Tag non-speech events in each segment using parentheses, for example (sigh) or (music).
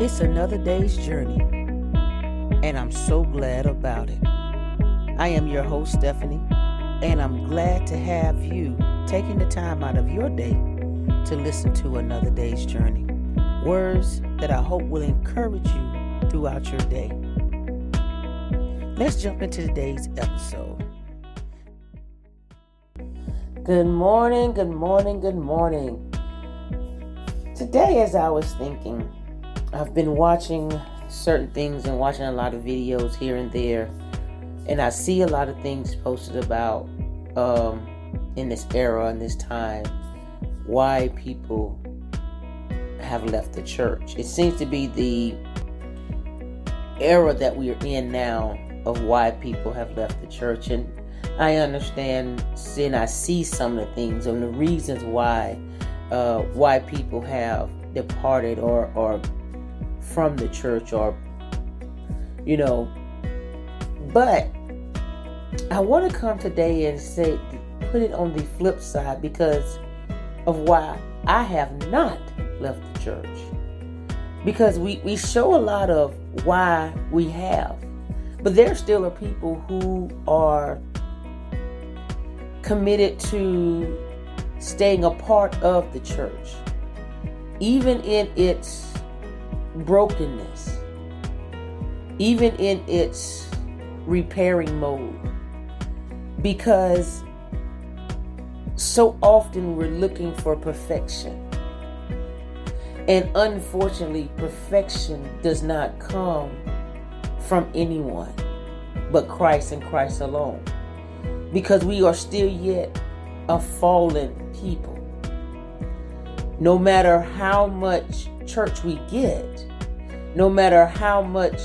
It's another day's journey, and I'm so glad about it. I am your host, Stephanie, and I'm glad to have you taking the time out of your day to listen to another day's journey. Words that I hope will encourage you throughout your day. Let's jump into today's episode. Good morning, good morning, good morning. Today, as I was thinking, I've been watching certain things and watching a lot of videos here and there, and I see a lot of things posted about um, in this era and this time why people have left the church. It seems to be the era that we are in now of why people have left the church, and I understand and I see some of the things and the reasons why uh, why people have departed or or from the church or you know but I want to come today and say put it on the flip side because of why I have not left the church. Because we we show a lot of why we have but there still are people who are committed to staying a part of the church, even in its brokenness, even in its repairing mode. Because so often we're looking for perfection. And unfortunately, perfection does not come from anyone but Christ and Christ alone because we are still yet a fallen people. No matter how much church we get, no matter how much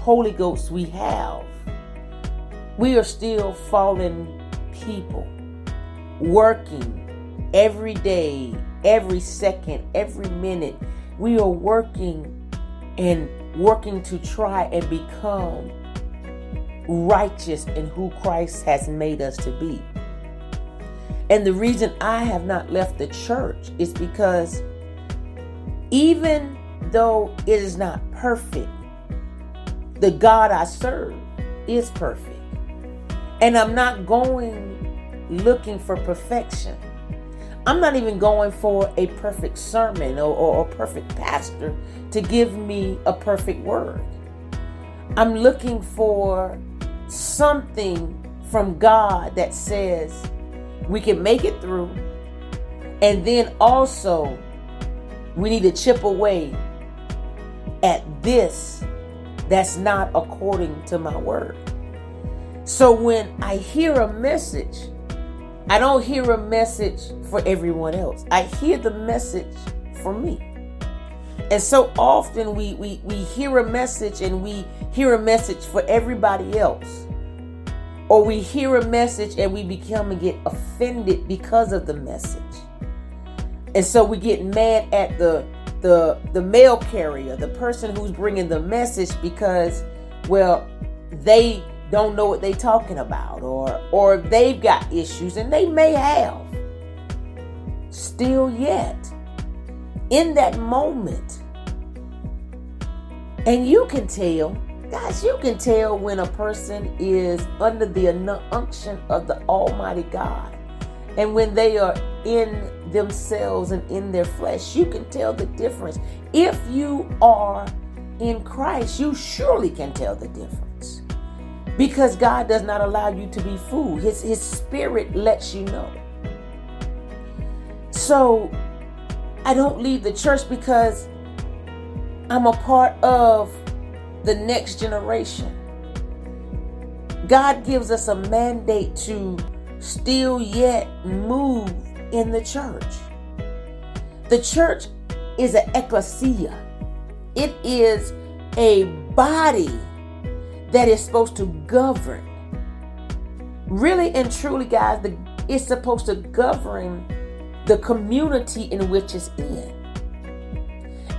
Holy Ghost we have, we are still fallen people working every day, every second, every minute. We are working and working to try and become righteous in who Christ has made us to be. And the reason I have not left the church is because even though it is not perfect, the God I serve is perfect. And I'm not going looking for perfection. I'm not even going for a perfect sermon or, or, a perfect pastor to give me a perfect word. I'm looking for something from God that says we can make it through. And then also, we need to chip away at this that's not according to my word. So when I hear a message, I don't hear a message for everyone else. I hear the message for me. And so often we, we, we hear a message and we hear a message for everybody else. Or we hear a message and we become and get offended because of the message. And so we get mad at the the the mail carrier, the person who's bringing the message because well, they don't know what they're talking about or or they've got issues and they may have. Still yet in that moment. And you can tell, guys, you can tell when a person is under the unction of the Almighty God. And when they are in themselves and in their flesh, you can tell the difference. If you are in Christ, you surely can tell the difference. Because God does not allow you to be fooled. His, his spirit lets you know. So I don't leave the church because I'm a part of the next generation. God gives us a mandate to still yet move in the church. The church is an ecclesia. It is a body that is supposed to govern. Really and truly, guys, the, it's supposed to govern the community in which it's in.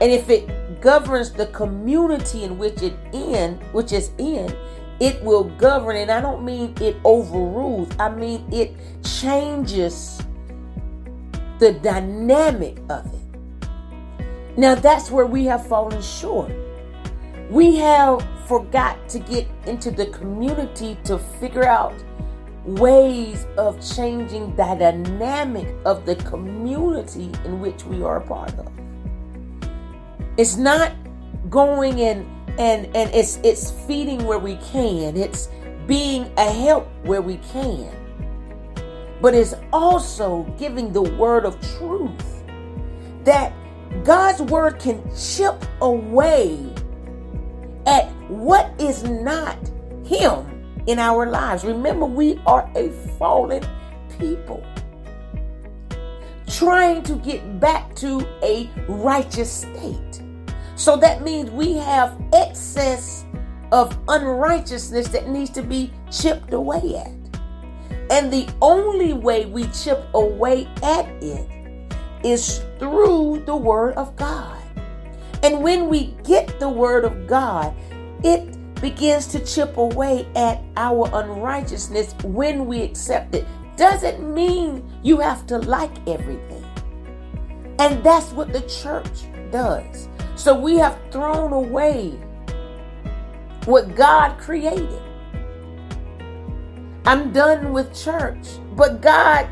And if it governs the community in which it in, which is in, it will govern. And I don't mean it overrules. I mean it changes the dynamic of it. Now that's where we have fallen short. We have forgot to get into the community to figure out ways of changing the dynamic of the community in which we are a part of. It's not going and and and it's it's feeding where we can. It's being a help where we can. But it's also giving the word of truth that God's word can chip away at what is not Him in our lives. Remember, we are a fallen people trying to get back to a righteous state. So that means we have excess of unrighteousness that needs to be chipped away at. And the only way we chip away at it is through the Word of God. And when we get the Word of God, it begins to chip away at our unrighteousness when we accept it. Doesn't mean you have to like everything. And that's what the church does. So we have thrown away what God created. I'm done with church, but God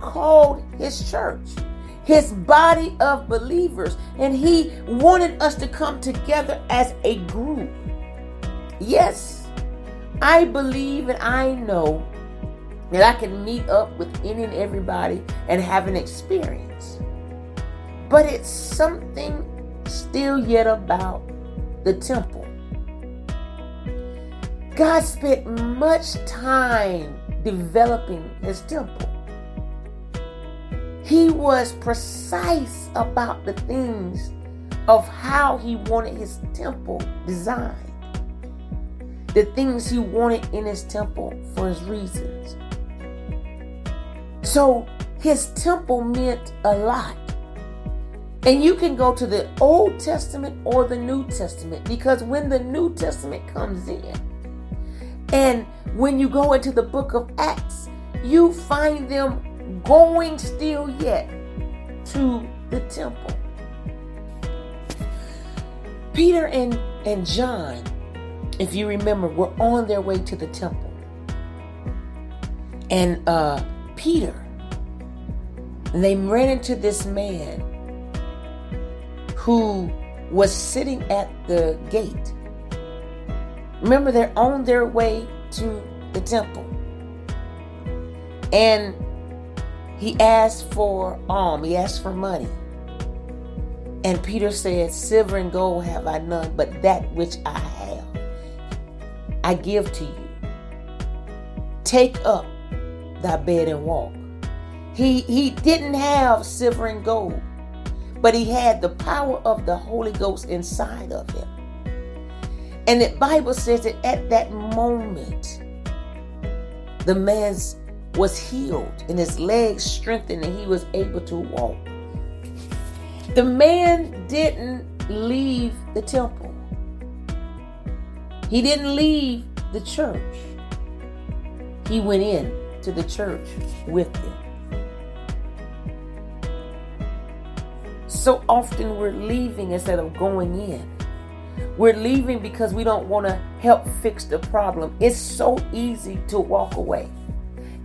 called his church his body of believers, and he wanted us to come together as a group. Yes, I believe and I know that I can meet up with any and everybody and have an experience. But it's something still yet about the temple. God spent much time developing his temple. He was precise about the things of how he wanted his temple designed, the things he wanted in his temple for his reasons. So his temple meant a lot. And you can go to the Old Testament or the New Testament because when the New Testament comes in, and when you go into the book of Acts, you find them going still yet to the temple. Peter and, and John, if you remember, were on their way to the temple. And uh, Peter, they ran into this man who was sitting at the gate. Remember, they're on their way to the temple. And he asked for alms, he asked for money. And Peter said, Silver and gold have I none, but that which I have, I give to you. Take up thy bed and walk. He, he didn't have silver and gold, but he had the power of the Holy Ghost inside of him. And the Bible says that at that moment, the man's was healed and his legs strengthened and he was able to walk. The man didn't leave the temple. He didn't leave the church. He went in to the church with them. So often we're leaving instead of going in. We're leaving because we don't want to help fix the problem. It's so easy to walk away.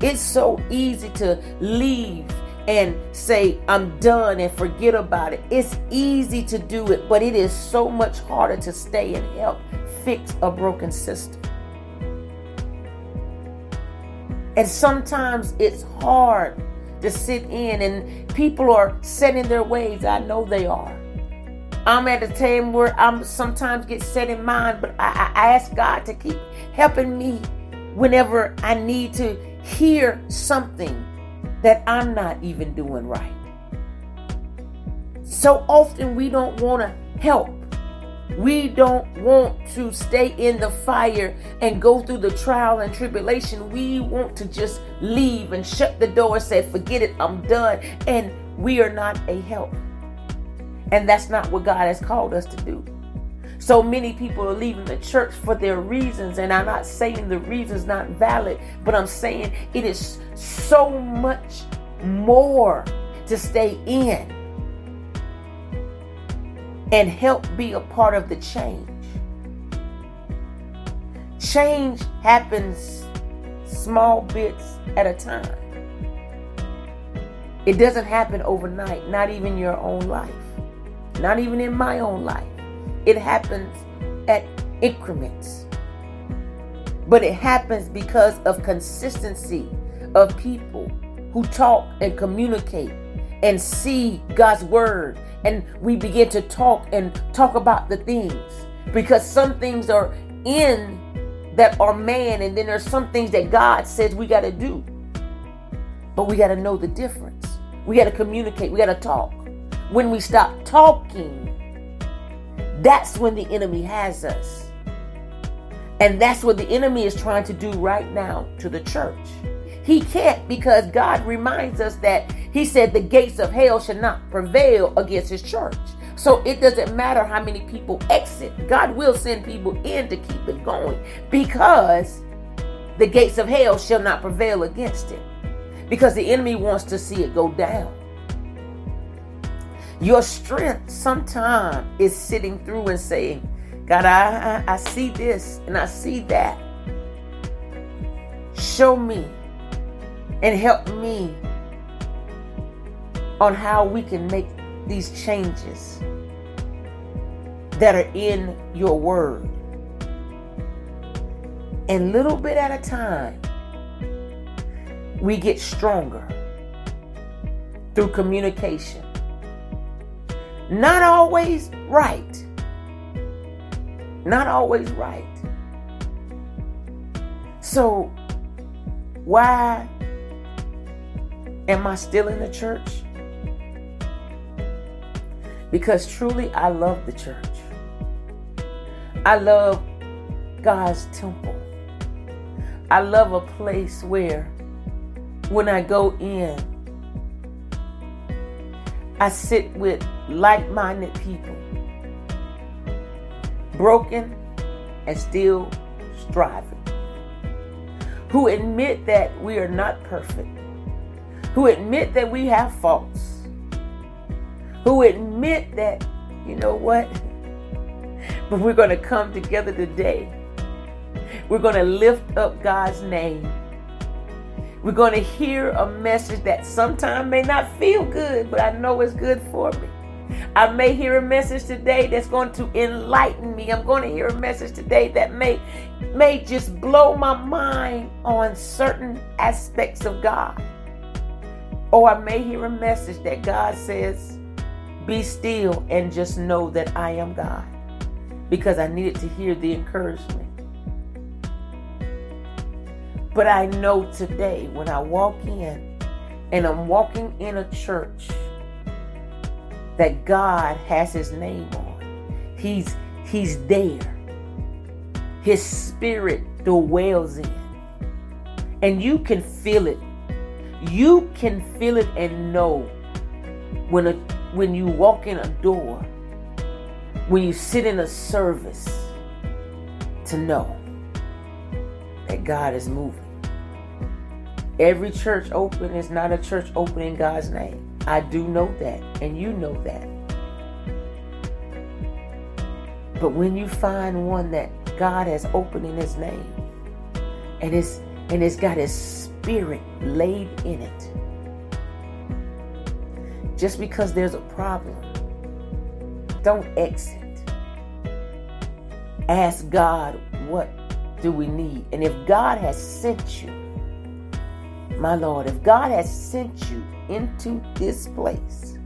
It's so easy to leave and say, I'm done and forget about it. It's easy to do it, but it is so much harder to stay and help fix a broken system. And sometimes it's hard to sit in, and people are setting their ways. I know they are. I'm at a time where I'm sometimes get set in mind, but I, I ask God to keep helping me whenever I need to hear something that I'm not even doing right. So often we don't want to help. We don't want to stay in the fire and go through the trial and tribulation. We want to just leave and shut the door say, forget it, I'm done. And we are not a help. And that's not what God has called us to do. So many people are leaving the church for their reasons, and I'm not saying the reason's not valid, but I'm saying it is so much more to stay in and help be a part of the change. Change happens small bits at a time. It doesn't happen overnight, not even your own life, not even in my own life. It happens at increments. But it happens because of consistency of people who talk and communicate and see God's word. And we begin to talk and talk about the things because some things are in that are man, and then there's some things that God says we got to do. But we got to know the difference. We got to communicate. We got to talk. When we stop talking, that's when the enemy has us. And that's what the enemy is trying to do right now to the church. He can't because God reminds us that He said the gates of hell should not prevail against His church. So it doesn't matter how many people exit. God will send people in to keep it going because the gates of hell shall not prevail against it. Because the enemy wants to see it go down. Your strength sometimes is sitting through and saying, God, I, I, see this and I see that. Show me and help me on how we can make these changes that are in your word. And little bit at a time, we get stronger through communication. Not always right. Not always right. So, why am I still in the church? because truly I love the church. I love God's temple. I love a place where when I go in, I sit with like minded people, broken and still striving, who admit that we are not perfect, who admit that we have faults who admit that, you know what? (laughs) But we're going to come together today. We're going to lift up God's name. We're going to hear a message that sometimes may not feel good, but I know it's good for me. I may hear a message today that's going to enlighten me. I'm going to hear a message today that may may just blow my mind on certain aspects of God. Or I may hear a message that God says, be still and just know that I am God. Because I needed to hear the encouragement. But I know today when I walk in and I'm walking in a church that God has his name on. He's he's there. His spirit dwells in. And you can feel it. You can feel it and know when a when you walk in a door, when you sit in a service, to know that God is moving. Every church open is not a church open in God's name. I do know that, and you know that. But when you find one that God has opened in his name, and it's and it's got his spirit laid in it, just because there's a problem, don't exit. Ask God, what do we need? And if God has sent you, my Lord, if God has sent you into this place,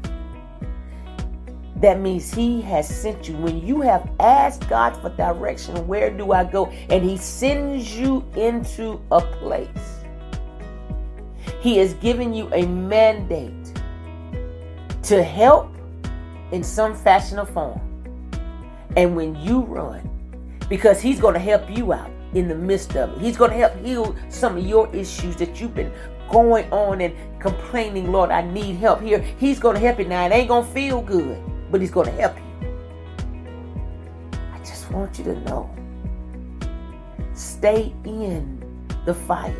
that means He has sent you. When you have asked God for direction, where do I go? And He sends you into a place, He has given you a mandate to help in some fashion or form. And when you run, because he's going to help you out in the midst of it, he's going to help heal some of your issues that you've been going on and complaining, Lord, I need help here. He's going to help you. Now, it ain't going to feel good, but he's going to help you. I just want you to know stay in the fire.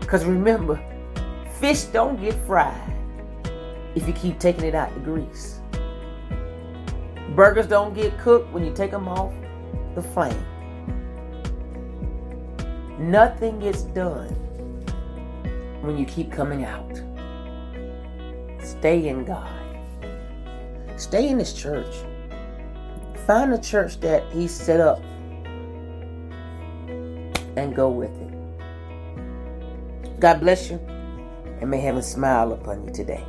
Because remember, Fish don't get fried if you keep taking it out the grease. Burgers don't get cooked when you take them off the flame. Nothing gets done when you keep coming out. Stay in God. Stay in His church. Find a church that He set up and go with it. God bless you and may heaven smile upon you today.